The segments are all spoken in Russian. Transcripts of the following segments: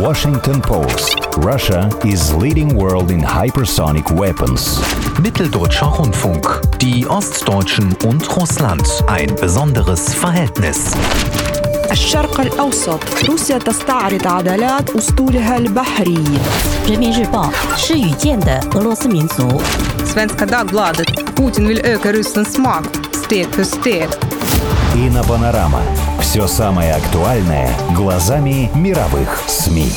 Washington Post. Russia is leading world in hypersonic weapons. Mitteldeutscher Rundfunk. Die Ostdeutschen und Russland. Ein besonderes Verhältnis. الشرق الأوسط روسيا تستعرض عضلات أسطولها البحري 人民日报是语见的俄罗斯民族。 Svenska Dagbladet. Putin vill öka Rysslands makt steg för steg. Инопанорама. Все самое актуальное глазами мировых СМИ.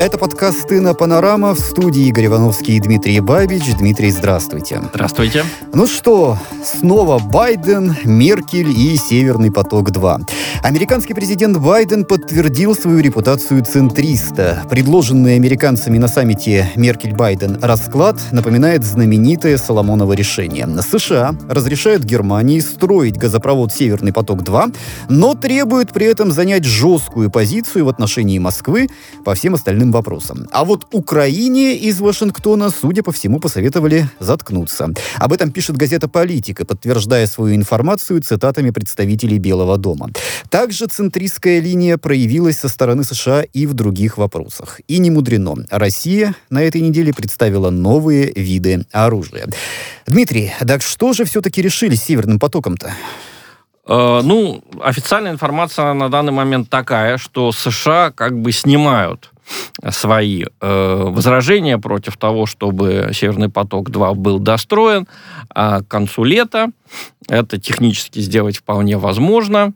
Это подкаст «Тына Панорама» в студии Игорь Ивановский и Дмитрий Бабич. Дмитрий, здравствуйте. Здравствуйте. Ну что, снова Байден, Меркель и «Северный поток-2». Американский президент Байден подтвердил свою репутацию центриста. Предложенный американцами на саммите Меркель-Байден расклад напоминает знаменитое Соломоново решение. США разрешают Германии строить газопровод «Северный поток-2», но требуют при этом занять жесткую позицию в отношении Москвы по всем остальным вопросам. А вот Украине из Вашингтона, судя по всему, посоветовали заткнуться. Об этом пишет газета «Политика», подтверждая свою информацию цитатами представителей Белого дома. Также центристская линия проявилась со стороны США и в других вопросах. И не мудрено. Россия на этой неделе представила новые виды оружия. Дмитрий, так что же все-таки решили с Северным потоком-то? Э, ну, официальная информация на данный момент такая, что США как бы снимают свои э, возражения против того, чтобы Северный поток-2 был достроен, а к концу лета это технически сделать вполне возможно.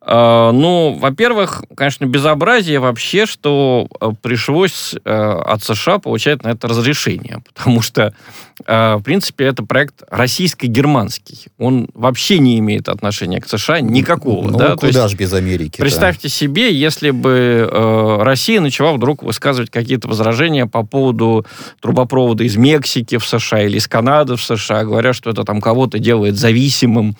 Э, ну, во-первых, конечно, безобразие вообще, что э, пришлось э, от США получать на это разрешение, потому что, э, в принципе, это проект российско-германский. Он вообще не имеет отношения к США никакого. Ну, да? То куда есть ж без Америки? Представьте себе, если бы э, Россия начала вдруг высказывать какие-то возражения по поводу трубопровода из Мексики в США или из Канады в США, говоря, что это там кого-то делает зависимым.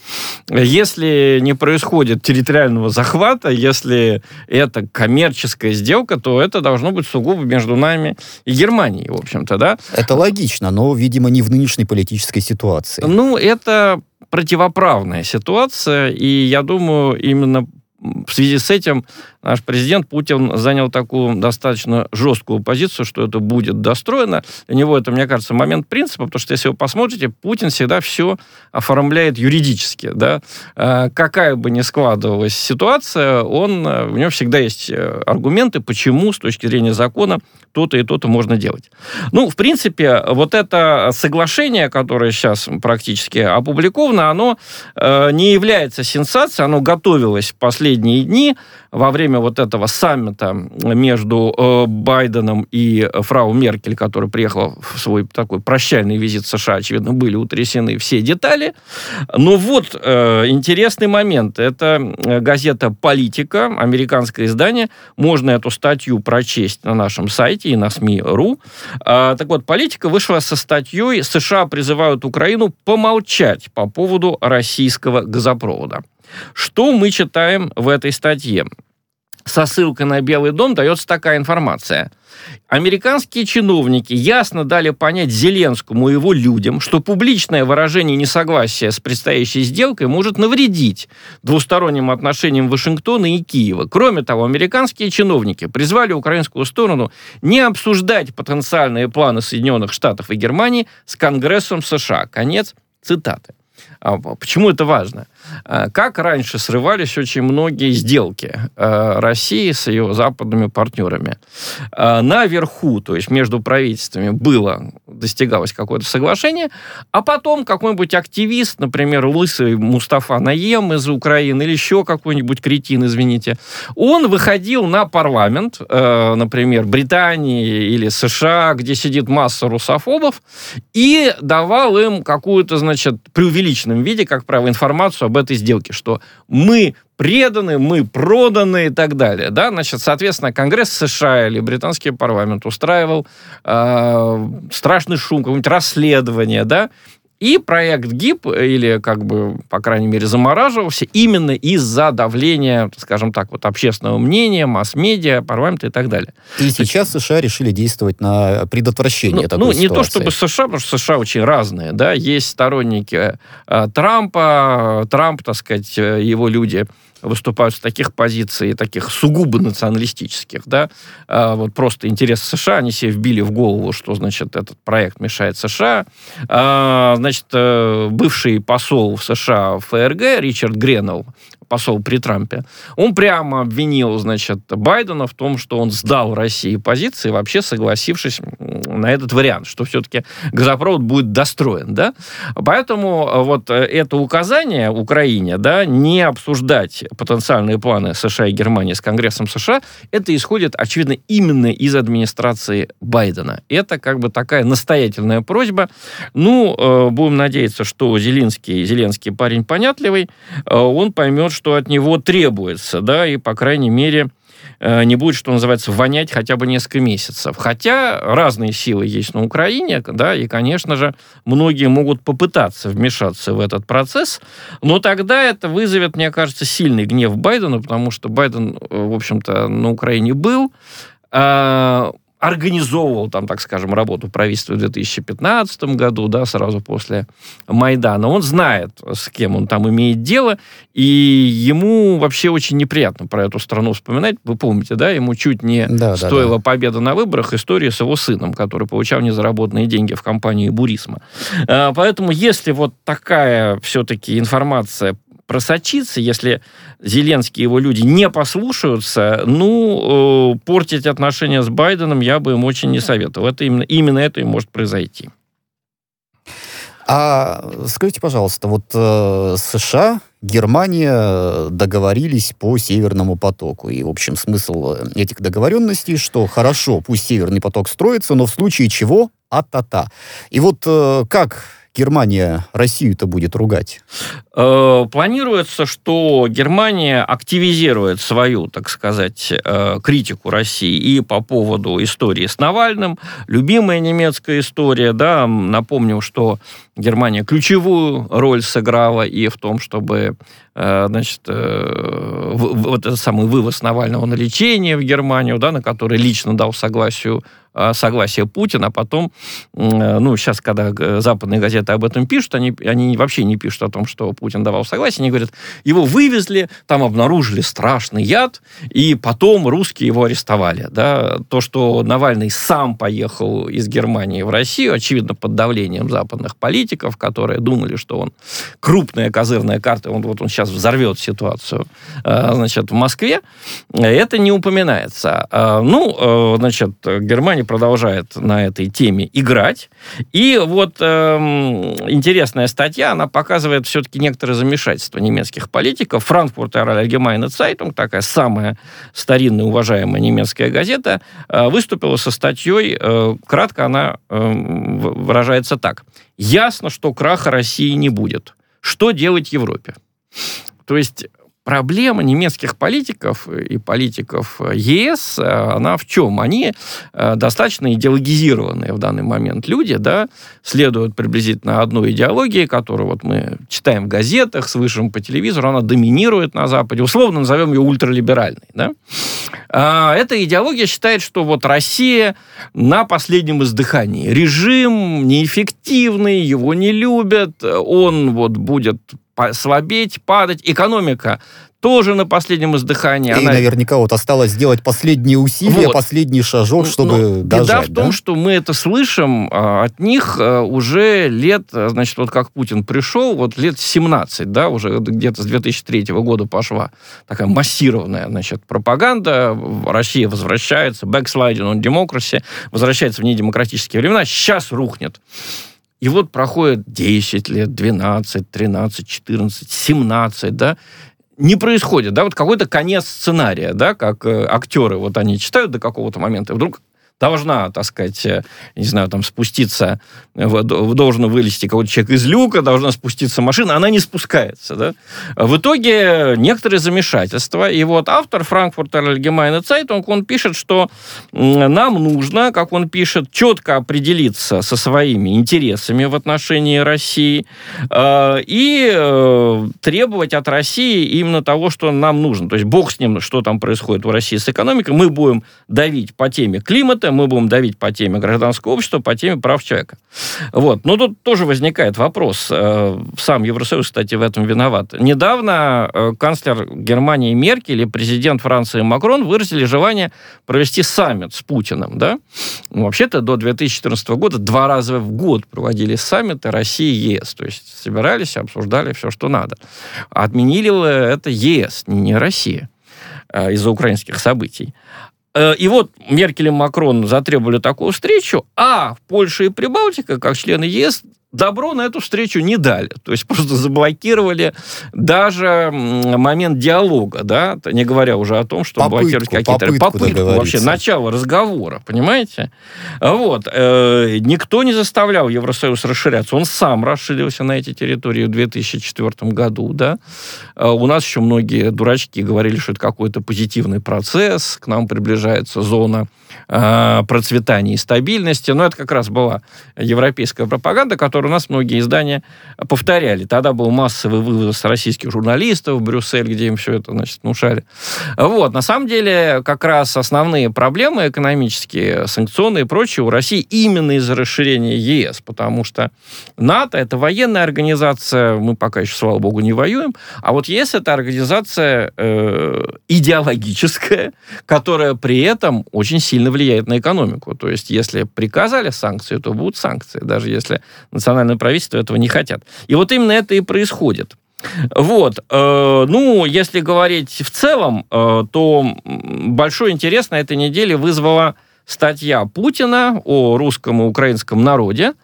Если не происходит территориального захвата, если это коммерческая сделка, то это должно быть сугубо между нами и Германией, в общем-то, да? Это логично, но, видимо, не в нынешней политической ситуации. Ну, это противоправная ситуация, и я думаю, именно в связи с этим наш президент Путин занял такую достаточно жесткую позицию, что это будет достроено. Для него это, мне кажется, момент принципа, потому что если вы посмотрите, Путин всегда все оформляет юридически. Да? Э, Какая бы ни складывалась ситуация, он, у него всегда есть э, аргументы, почему с точки зрения закона то-то и то-то можно делать. Ну, в принципе, вот это соглашение, которое сейчас практически опубликовано, оно э, не является сенсацией, оно готовилось в последние дни во время вот этого саммита между э, Байденом и фрау Меркель, которая приехала в свой такой прощальный визит в США, очевидно, были утрясены все детали. Но вот э, интересный момент. Это э, газета «Политика», американское издание. Можно эту статью прочесть на нашем сайте и на СМИ.ру. А, так вот, «Политика» вышла со статьей «США призывают Украину помолчать по поводу российского газопровода». Что мы читаем в этой статье? Со ссылкой на Белый дом дается такая информация. Американские чиновники ясно дали понять Зеленскому и его людям, что публичное выражение несогласия с предстоящей сделкой может навредить двусторонним отношениям Вашингтона и Киева. Кроме того, американские чиновники призвали украинскую сторону не обсуждать потенциальные планы Соединенных Штатов и Германии с Конгрессом США. Конец цитаты. А Почему это важно? А, Как раньше срывались очень многие сделки а, России с ее западными партнерами. А, Наверху, то есть между правительствами, было, достигалось какое-то соглашение, а потом какой-нибудь активист, например, лысый Мустафа Наем из Украины или еще какой-нибудь кретин, извините, он выходил на парламент, э, например, Британии или США, где сидит масса русофобов, и давал им какую-то, значит, преувеличенном виде, как правило, информацию об этой сделке, что мы преданы, мы проданы и так далее. Да? Значит, соответственно, Конгресс США или британский парламент устраивал э, страшный шум, какое-нибудь расследование, да, и проект ГИП, или, как бы, по крайней мере, замораживался именно из-за давления, скажем так, вот общественного мнения, масс-медиа, парламента и так далее. И сейчас США решили действовать на предотвращение Ну, такой ну, не то ситуации. чтобы США, потому что США очень разные, да, есть сторонники э, Трампа, Трамп, так сказать, э, его люди выступают с таких позиций, таких сугубо националистических, да, а, вот просто интересы США, они себе вбили в голову, что, значит, этот проект мешает США. А, значит, э, бывший посол в США в ФРГ Ричард Гренелл, посол при Трампе, он прямо обвинил, значит, Байдена в том, что он сдал России позиции, вообще согласившись на этот вариант, что все-таки газопровод будет достроен, да. Поэтому э, вот э, это указание Украине, да, не обсуждать потенциальные планы США и Германии с Конгрессом США, это исходит, очевидно, именно из администрации Байдена. Это как бы такая настоятельная просьба. Ну, э, будем надеяться, что Зеленский, Зеленский парень понятливый, он поймет, что от него требуется, да, и, по крайней мере, э, не будет, что называется, вонять хотя бы несколько месяцев. Хотя разные силы есть на Украине, да, и, конечно же, многие могут попытаться вмешаться в этот процесс, но тогда это вызовет, мне кажется, сильный гнев Байдена, потому что Байден, э, в общем-то, на Украине был, а, организовывал там, так скажем, работу правительства в 2015 году, да, сразу после Майдана. Он знает, с кем он там имеет дело, и ему вообще очень неприятно про эту страну вспоминать. Вы помните, да, ему чуть не да, стоила да, да. победа на выборах история с его сыном, который получал незаработанные деньги в компании Бурисма. А, поэтому, если вот такая все-таки информация просочиться, если Зеленский и его люди не послушаются, ну, э, портить отношения с Байденом я бы им очень не советовал. Это именно, именно это и может произойти. А скажите, пожалуйста, вот э, США, Германия договорились по Северному потоку. И, в общем, смысл этих договоренностей, что хорошо, пусть Северный поток строится, но в случае чего а-та-та. И вот э, как Германия Россию-то будет ругать? Э, планируется, что Германия активизирует свою, так сказать, э, критику России и по поводу истории с Навальным. Любимая немецкая история, да, напомним, что Германия ключевую роль сыграла и в том, чтобы э, значит, вот этот самый вывоз Навального на лечение в Германию, да, на который лично дал согласию согласие Путина, а потом, ну, сейчас, когда западные газеты об этом пишут, они, они вообще не пишут о том, что Путин давал согласие, они говорят, его вывезли, там обнаружили страшный яд, и потом русские его арестовали. Да? То, что Навальный сам поехал из Германии в Россию, очевидно, под давлением западных политиков, которые думали, что он крупная козырная карта, он, вот он сейчас взорвет ситуацию э, значит, в Москве, это не упоминается. Э, ну, э, значит, Германия продолжает на этой теме играть, и вот эм, интересная статья, она показывает все-таки некоторое замешательство немецких политиков. Франкфурт Allgemeine Zeitung, такая самая старинная, уважаемая немецкая газета, э, выступила со статьей, э, кратко она э, выражается так. «Ясно, что краха России не будет. Что делать Европе?» То есть проблема немецких политиков и политиков ЕС, э, она в чем? Они э, достаточно идеологизированные в данный момент люди, да, следуют приблизительно одной идеологии, которую вот мы читаем в газетах, слышим по телевизору, она доминирует на Западе, условно назовем ее ультралиберальной, да. А эта идеология считает, что вот Россия на последнем издыхании. Режим неэффективный, его не любят, он вот будет слабеть, падать. Экономика тоже на последнем издыхании. И она... наверняка вот осталось сделать последние усилия, вот. последний шажок, чтобы ну, дожать. Беда в том, да? что мы это слышим а, от них а, уже лет, значит, вот как Путин пришел, вот лет 17, да, уже где-то с 2003 года пошла такая массированная, значит, пропаганда. Россия возвращается, backsliding on democracy, возвращается в недемократические времена, сейчас рухнет. И вот проходит 10 лет, 12, 13, 14, 17, да, не происходит, да, вот какой-то конец сценария, да, как э, актеры, вот они читают до какого-то момента, и вдруг должна, так сказать, э, не знаю, там спуститься, должен вылезти какой-то человек из люка, должна спуститься машина, она не спускается. Да? В итоге некоторые замешательства. И вот автор Франкфуртер Allgemeine Zeitung, он пишет, что нам нужно, как он пишет, четко определиться со своими интересами в отношении России э, и э, требовать от России именно того, что нам нужно. То есть бог с ним, что там происходит в России с экономикой, мы будем давить по теме климата, мы будем давить по теме гражданского общества, по теме прав человека. Вот. Но тут тоже возникает вопрос. Э, сам Евросоюз, кстати, в этом виноват. Недавно э, канцлер Германии Меркель и президент Франции Макрон выразили желание провести саммит с Путиным. Да? Ну, вообще-то до 2014 года два раза в год проводили саммиты России и ЕС. То есть собирались, обсуждали все, что надо. Отменили это ЕС, не Россия э, из-за украинских событий. Э, и вот Меркель и Макрон затребовали такую встречу, а Польша и Прибалтика, как члены ЕС, добро на эту встречу не дали. То есть просто заблокировали даже момент диалога, да, не говоря уже о том, что попытку, блокировать какие-то... Попытку, попытку вообще, начало разговора, понимаете? Вот. Э, никто не заставлял Евросоюз расширяться. Он сам расширился на эти территории в 2004 году, да. Э, у нас еще многие дурачки говорили, что это какой-то позитивный процесс, к нам приближается зона э, процветания и стабильности. Но это как раз была европейская пропаганда, которая который у нас многие издания повторяли. Тогда был массовый вывоз российских журналистов в Брюссель, где им все это, значит, внушали. Вот. На самом деле, как раз основные проблемы экономические, санкционные и прочие у России именно из-за расширения ЕС, потому что НАТО — это военная организация, мы пока еще, слава богу, не воюем, а вот ЕС — это организация э, идеологическая, которая при этом очень сильно влияет на экономику. То есть, если приказали санкции, то будут санкции, даже если национальные национальное правительство этого не хотят. И вот именно это и происходит. Вот. Э, ну, если говорить в целом, э, то большой интерес на этой неделе вызвала статья Путина о русском и украинском народе.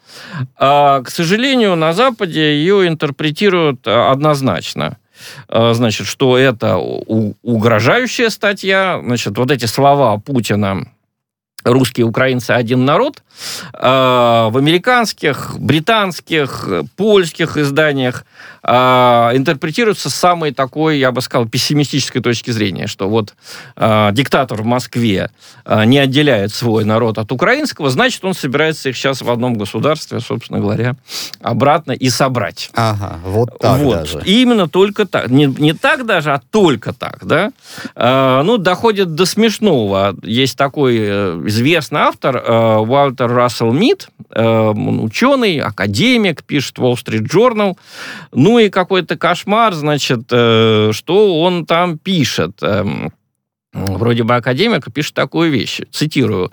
А, к сожалению, на Западе ее интерпретируют однозначно. Э, значит, что это угрожающая статья. Значит, вот эти слова Путина русские украинцы один народ, а, в американских, британских, польских изданиях а, интерпретируется с самой такой, я бы сказал, пессимистической точки зрения, что вот а, диктатор в Москве не отделяет свой народ от украинского, значит, он собирается их сейчас в одном государстве, собственно говоря, обратно и собрать. Ага, вот так вот. даже. И именно только так. Не, не так даже, а только так, да. Ну, доходит до смешного. Есть такой э, известный автор э, Уолтер Рассел Мид, э, ученый, академик, пишет Wall Street Journal. Ну и какой-то кошмар, значит, э, что он там пишет. Эм, вроде бы академик пишет такую вещь, цитирую.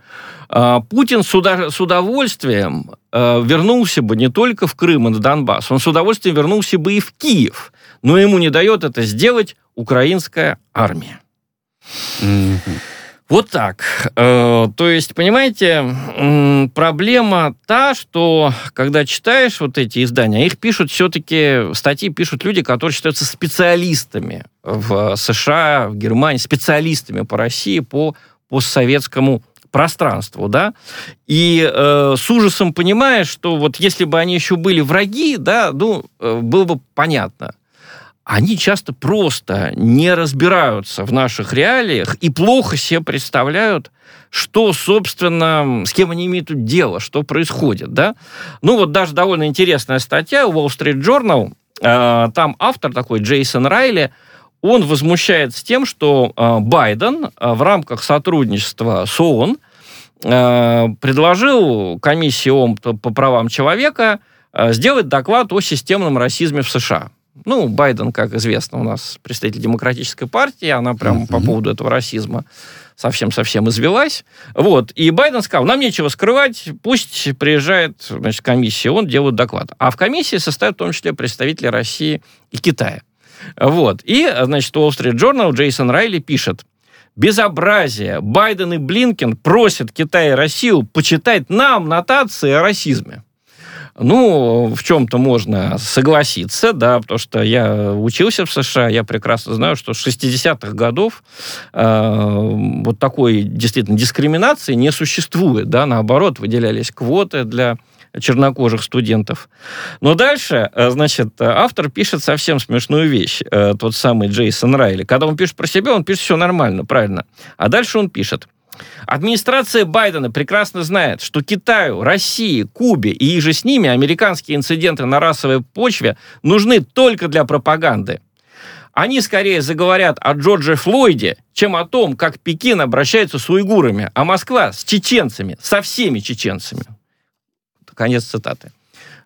Путин с, с удовольствием вернулся бы не только в Крым и на Донбасс, он с удовольствием вернулся бы и в Киев, но ему не дает это сделать украинская армия. Mm-hmm. Вот так. Э, то есть, понимаете, проблема та, что когда читаешь вот эти издания, их пишут все-таки, статьи пишут люди, которые считаются специалистами в США, в Германии, специалистами по России, по постсоветскому пространству, да, и э, с ужасом понимаешь, что вот если бы они еще были враги, да, ну, э, было бы понятно – они часто просто не разбираются в наших реалиях и плохо себе представляют, что, собственно, с кем они имеют дело, что происходит, да. Ну, вот даже довольно интересная статья Wall Street Journal, э, там автор такой, Джейсон Райли, он возмущается тем, что э, Байден э, в рамках сотрудничества с ООН предложил комиссии ООН по правам человека сделать доклад о системном расизме в США. Ну, Байден, как известно, у нас представитель демократической партии, она прям mm-hmm. по поводу этого расизма совсем-совсем извелась. Вот. И Байден сказал, нам нечего скрывать, пусть приезжает значит, комиссия, он делает доклад. А в комиссии состоят в том числе представители России и Китая. Вот. И, значит, Wall Street Journal Джейсон Райли пишет, безобразие. Байден и Блинкен просят Китай и Россию почитать нам нотации о расизме. Ну, в чем-то можно согласиться, да, потому что я учился в США, я прекрасно знаю, что с 60-х годов э, вот такой действительно дискриминации не существует, да, наоборот, выделялись квоты для чернокожих студентов. Но дальше, э, значит, автор пишет совсем смешную вещь, э, тот самый Джейсон Райли. Когда он пишет про себя, он пишет все нормально, правильно. А дальше он пишет, Администрация Байдена прекрасно знает, что Китаю, России, Кубе и же с ними американские инциденты на расовой почве нужны только для пропаганды. они скорее заговорят о Джордже Флойде, чем о том, как Пекин обращается с уйгурами, а Москва с чеченцами, со всеми чеченцами. Конец цитаты.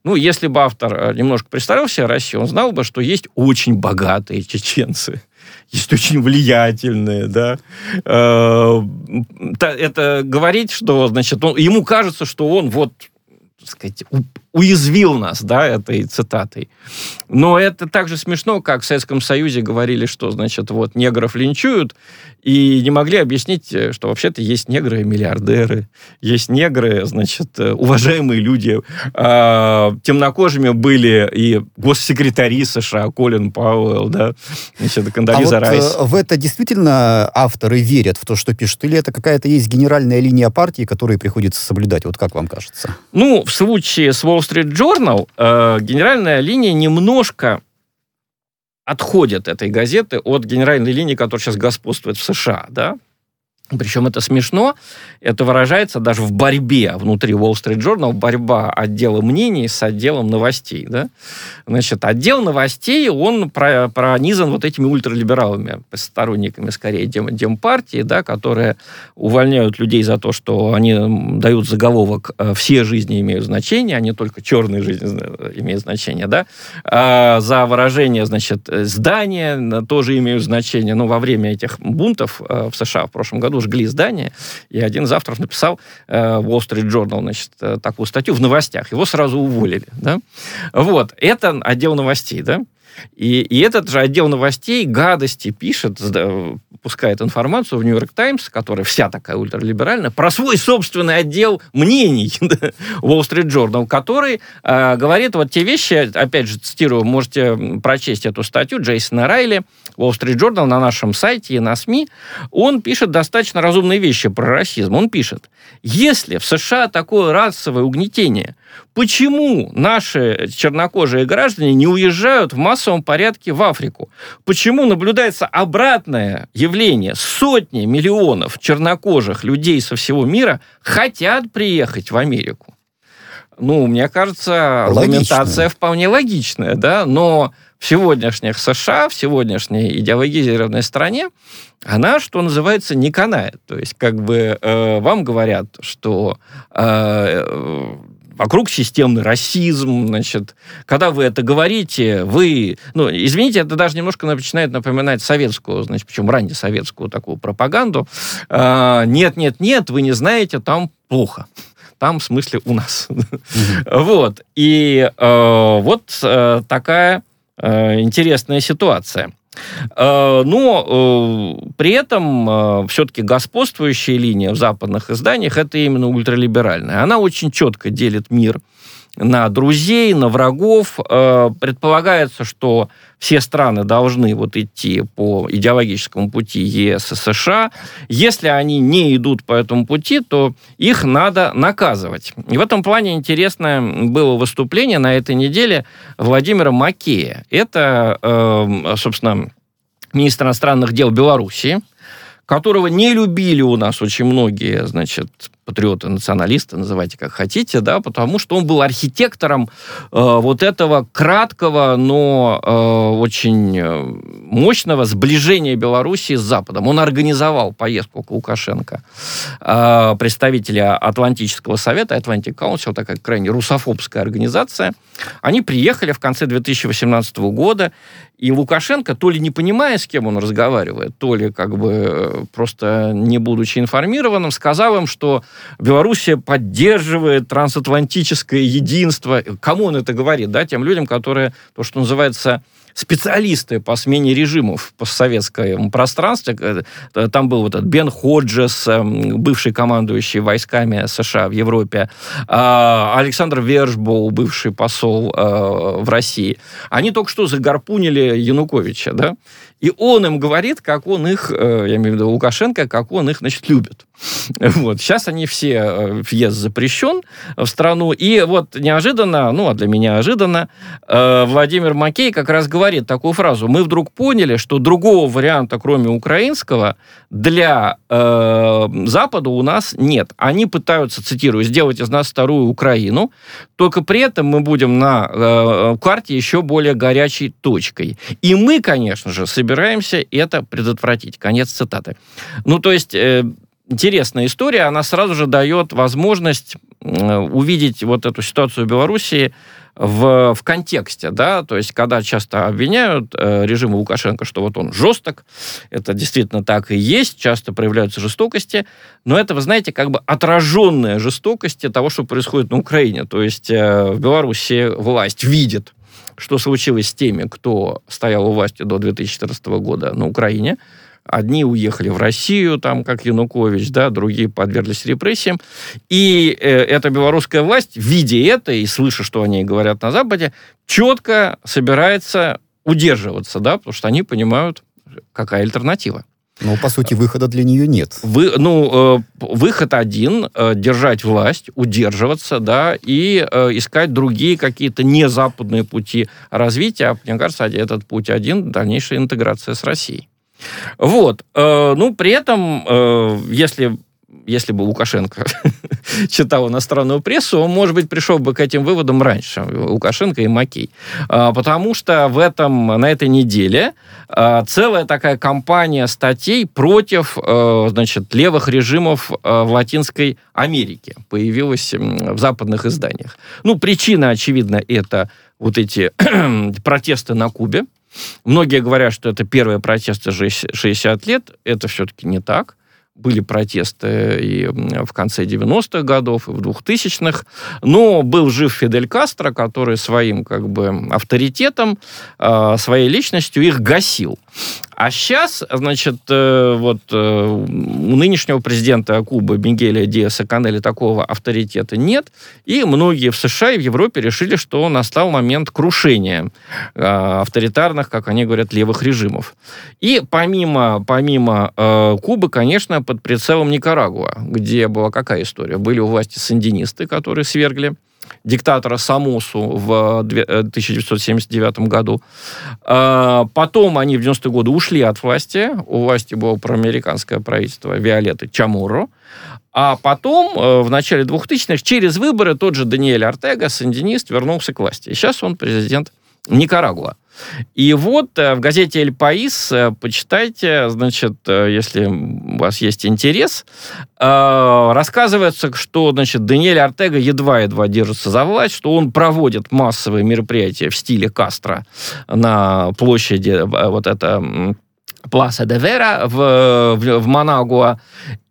Ну, если бы автор э, немножко представлял себе Россию, он знал бы, что есть очень богатые чеченцы, есть очень влиятельные, да. Э, это говорить, что, значит, он, ему кажется, что он вот так сказать, уязвил нас, да, этой цитатой. Но это так же смешно, как в Советском Союзе говорили, что, значит, вот негров линчуют, и не могли объяснить, э, что вообще-то есть негры-миллиардеры, есть негры, значит, э, уважаемые люди. А, темнокожими были и госсекретари США, Колин Пауэлл, да, значит, Кондолиза а вот Райс. Э, в это действительно авторы верят в то, что пишут, или это какая-то есть генеральная линия партии, которую приходится соблюдать? Вот как вам кажется? Ну, в случае с Wall Street Journal э, генеральная линия немножко отходит этой газеты от генеральной линии, которая сейчас господствует в США, да, причем это смешно, это выражается даже в борьбе внутри Wall Street Journal, борьба отдела мнений с отделом новостей. Да? Значит, отдел новостей, он пронизан вот этими ультралибералами, сторонниками скорее дем, демпартии, да, которые увольняют людей за то, что они дают заголовок э, «все жизни имеют значение», а не только черные жизни имеют значение. Да? А за выражение, значит, здания тоже имеют значение. Но во время этих бунтов э, в США в прошлом году жгли здание, и один из авторов написал э, Wall Street Journal, значит, э, такую статью в новостях. Его сразу уволили, да? Вот, это отдел новостей, да? И, и этот же отдел новостей гадости пишет, пускает информацию в Нью-Йорк Таймс, которая вся такая ультралиберальная, про свой собственный отдел мнений Wall Street Journal, который э, говорит вот те вещи, опять же, цитирую, можете прочесть эту статью Джейсона Райли, Wall Street Journal на нашем сайте и на СМИ, он пишет достаточно разумные вещи про расизм. Он пишет, если в США такое расовое угнетение, почему наши чернокожие граждане не уезжают в массовом порядке в Африку? Почему наблюдается обратное явление? Сотни миллионов чернокожих людей со всего мира хотят приехать в Америку. Ну, мне кажется, аргументация вполне логичная, да, но в сегодняшних США, в сегодняшней идеологизированной стране, она, что называется, не канает. То есть, как бы э, вам говорят, что э, вокруг системный расизм, значит, когда вы это говорите, вы, ну, извините, это даже немножко начинает напоминать советскую, значит, причем ранее советскую такую пропаганду. Э, нет, нет, нет, вы не знаете, там плохо там, в смысле, у нас. Вот. И э, вот э, такая Э, интересная ситуация. Э, но э, при этом все-таки господствующая линия в западных изданиях это именно ультралиберальная. Она очень четко делит мир на друзей, на врагов. Предполагается, что все страны должны вот идти по идеологическому пути ЕС и США. Если они не идут по этому пути, то их надо наказывать. И в этом плане интересное было выступление на этой неделе Владимира Макея. Это, э, собственно, министр иностранных дел Белоруссии, которого не любили у нас очень многие, значит, патриоты, националисты, называйте как хотите, да, потому что он был архитектором э, вот этого краткого, но э, очень э, мощного сближения Белоруссии с Западом. Он организовал поездку к Лукашенко э, представителя Атлантического совета, Atlantic Council, такая крайне русофобская организация. Они приехали в конце 2018 года, и Лукашенко, то ли не понимая, с кем он разговаривает, то ли как бы э, просто не будучи информированным, сказал им, что Белоруссия поддерживает трансатлантическое единство. Кому он это говорит? Да, тем людям, которые, то, что называется, специалисты по смене режимов в постсоветском пространстве. Э, там был вот этот Бен Ходжес, эм, бывший командующий войсками США в Европе, а, Александр Вершбоу, бывший посол э, в России. Они только что загарпунили Януковича, да? И он им говорит, как он их, э, я имею в виду Лукашенко, как он их, значит, любит. Вот. Сейчас они все, э, въезд запрещен в страну. И вот неожиданно, ну, а для меня ожиданно, э, Владимир Макей как раз говорит такую фразу. Мы вдруг поняли, что другого варианта, кроме украинского, для э, Запада у нас нет. Они пытаются, цитирую, сделать из нас вторую Украину, только при этом мы будем на э, карте еще более горячей точкой. И мы, конечно же, собираемся собираемся это предотвратить. Конец цитаты. Ну, то есть... Э, интересная история, она сразу же дает возможность увидеть вот эту ситуацию в Белоруссии в, в контексте, да, то есть когда часто обвиняют э, режим Лукашенко, что вот он жесток, это действительно так и есть, часто проявляются жестокости, но это, вы знаете, как бы отраженная жестокости того, что происходит на Украине, то есть э, в Беларуси власть видит, что случилось с теми, кто стоял у власти до 2014 года на Украине, Одни уехали в Россию, там, как Янукович, да, другие подверглись репрессиям. И э, эта белорусская власть, видя это и слыша, что они говорят на Западе, четко собирается удерживаться, да, потому что они понимают, какая альтернатива. Но, по сути, выхода для нее нет. Вы, ну, э, выход один э, – держать власть, удерживаться, да, и э, искать другие какие-то незападные пути развития. Мне кажется, этот путь один – дальнейшая интеграция с Россией. Вот. Э, ну, при этом, э, если если бы Лукашенко читал иностранную прессу, он, может быть, пришел бы к этим выводам раньше, Лукашенко и Макей. А, потому что в этом, на этой неделе а, целая такая кампания статей против э, значит, левых режимов в Латинской Америке появилась в западных изданиях. Ну, причина, очевидно, это вот эти протесты на Кубе, Многие говорят, что это первые протесты 60 лет. Это все-таки не так. Были протесты и в конце 90-х годов, и в 2000-х. Но был жив Фидель Кастро, который своим как бы авторитетом, а, своей личностью их гасил. А сейчас, значит, э, вот э, у нынешнего президента Кубы Мигеля Диаса Канеля такого авторитета нет, и многие в США и в Европе решили, что настал момент крушения э, авторитарных, как они говорят, левых режимов. И помимо, помимо Кубы, конечно, под прицелом Никарагуа, где была какая история? Были у власти сандинисты, которые свергли диктатора Самосу в 1979 э, году. А, потом они в 90-е годы ушли от власти. У власти было проамериканское правительство Виолетты Чамуро. А потом, э, в начале 2000-х, через выборы тот же Даниэль Артега, сандинист, вернулся к власти. И сейчас он президент Никарагуа. И вот э, в газете «Эль Паис» э, почитайте, значит, э, если у вас есть интерес, рассказывается, что, значит, Даниэль Артега едва-едва держится за власть, что он проводит массовые мероприятия в стиле Кастро на площади, вот это Пласа де Вера в, в, в Манагуа,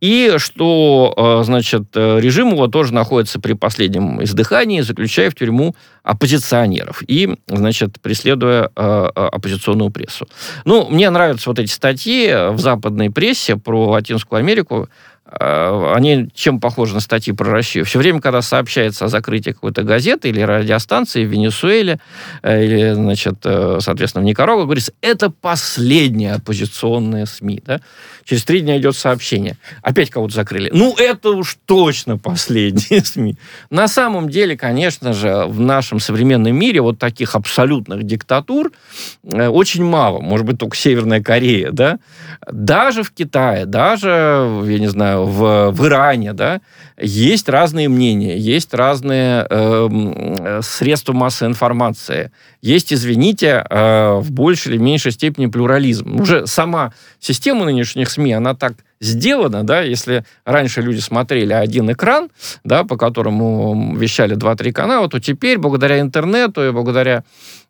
и что, э, значит, режим его тоже находится при последнем издыхании, заключая в тюрьму оппозиционеров и, значит, преследуя э, э, оппозиционную прессу. Ну, мне нравятся вот эти статьи в западной прессе про Латинскую Америку, Э, они чем похожи на статьи про Россию? Все время, когда сообщается о закрытии какой-то газеты или радиостанции в Венесуэле, э, или, значит, э, соответственно, в Никарагуа, говорится, это последние оппозиционные СМИ. Да? Через три дня идет сообщение. Опять кого-то закрыли. Ну, это уж точно последние СМИ. На самом деле, конечно же, в нашем современном мире вот таких абсолютных диктатур очень мало. Может быть, только Северная Корея, да? Даже в Китае, даже, я не знаю, в, в Иране, да, есть разные мнения, есть разные э, средства массовой информации, есть, извините, э, в большей или меньшей степени плюрализм. Уже сама система нынешних СМИ, она так сделано, да, если раньше люди смотрели один экран, да, по которому вещали 2-3 канала, то теперь благодаря интернету и благодаря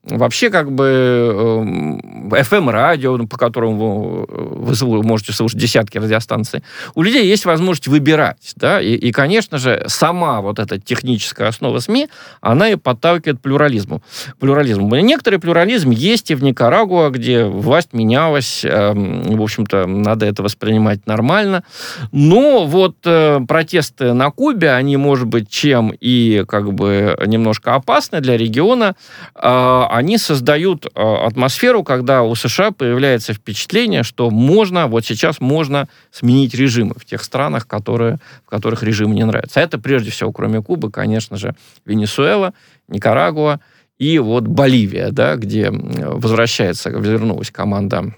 вообще как бы FM-радио, эм, по которому вы, вы можете слушать десятки радиостанций, у людей есть возможность выбирать, да, и, и, конечно же, сама вот эта техническая основа СМИ, она и подталкивает плюрализму. плюрализму. Некоторый плюрализм есть и в Никарагуа, где власть менялась, э, в общем-то, надо это воспринимать нормально, но вот э, протесты на Кубе, они, может быть, чем и как бы немножко опасны для региона, э, они создают э, атмосферу, когда у США появляется впечатление, что можно, вот сейчас можно сменить режимы в тех странах, которые, в которых режим не нравится. А это прежде всего, кроме Кубы, конечно же, Венесуэла, Никарагуа и вот Боливия, да, где возвращается, вернулась команда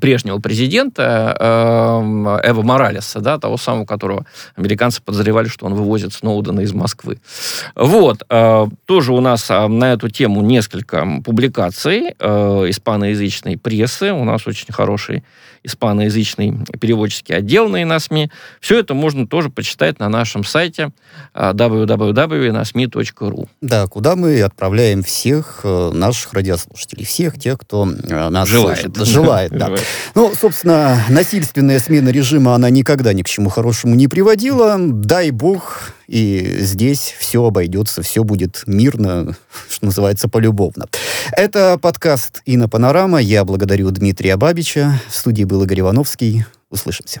прежнего президента э, Эва Моралеса, да, того самого, которого американцы подозревали, что он вывозит Сноудена из Москвы. Вот. Э, тоже у нас э, на эту тему несколько публикаций испаноязычной прессы. У нас очень хороший испаноязычный переводческий отдел на ИНАСМИ. Все это можно тоже почитать на нашем сайте www.inasmi.ru. Да, куда мы отправляем всех наших радиослушателей, всех тех, кто нас желает. Слышит, желает, да. Ну, собственно, насильственная смена режима, она никогда ни к чему хорошему не приводила. Дай бог, и здесь все обойдется, все будет мирно, что называется, полюбовно. Это подкаст «Инна Панорама». Я благодарю Дмитрия Бабича. В студии был Игорь Ивановский. Услышимся.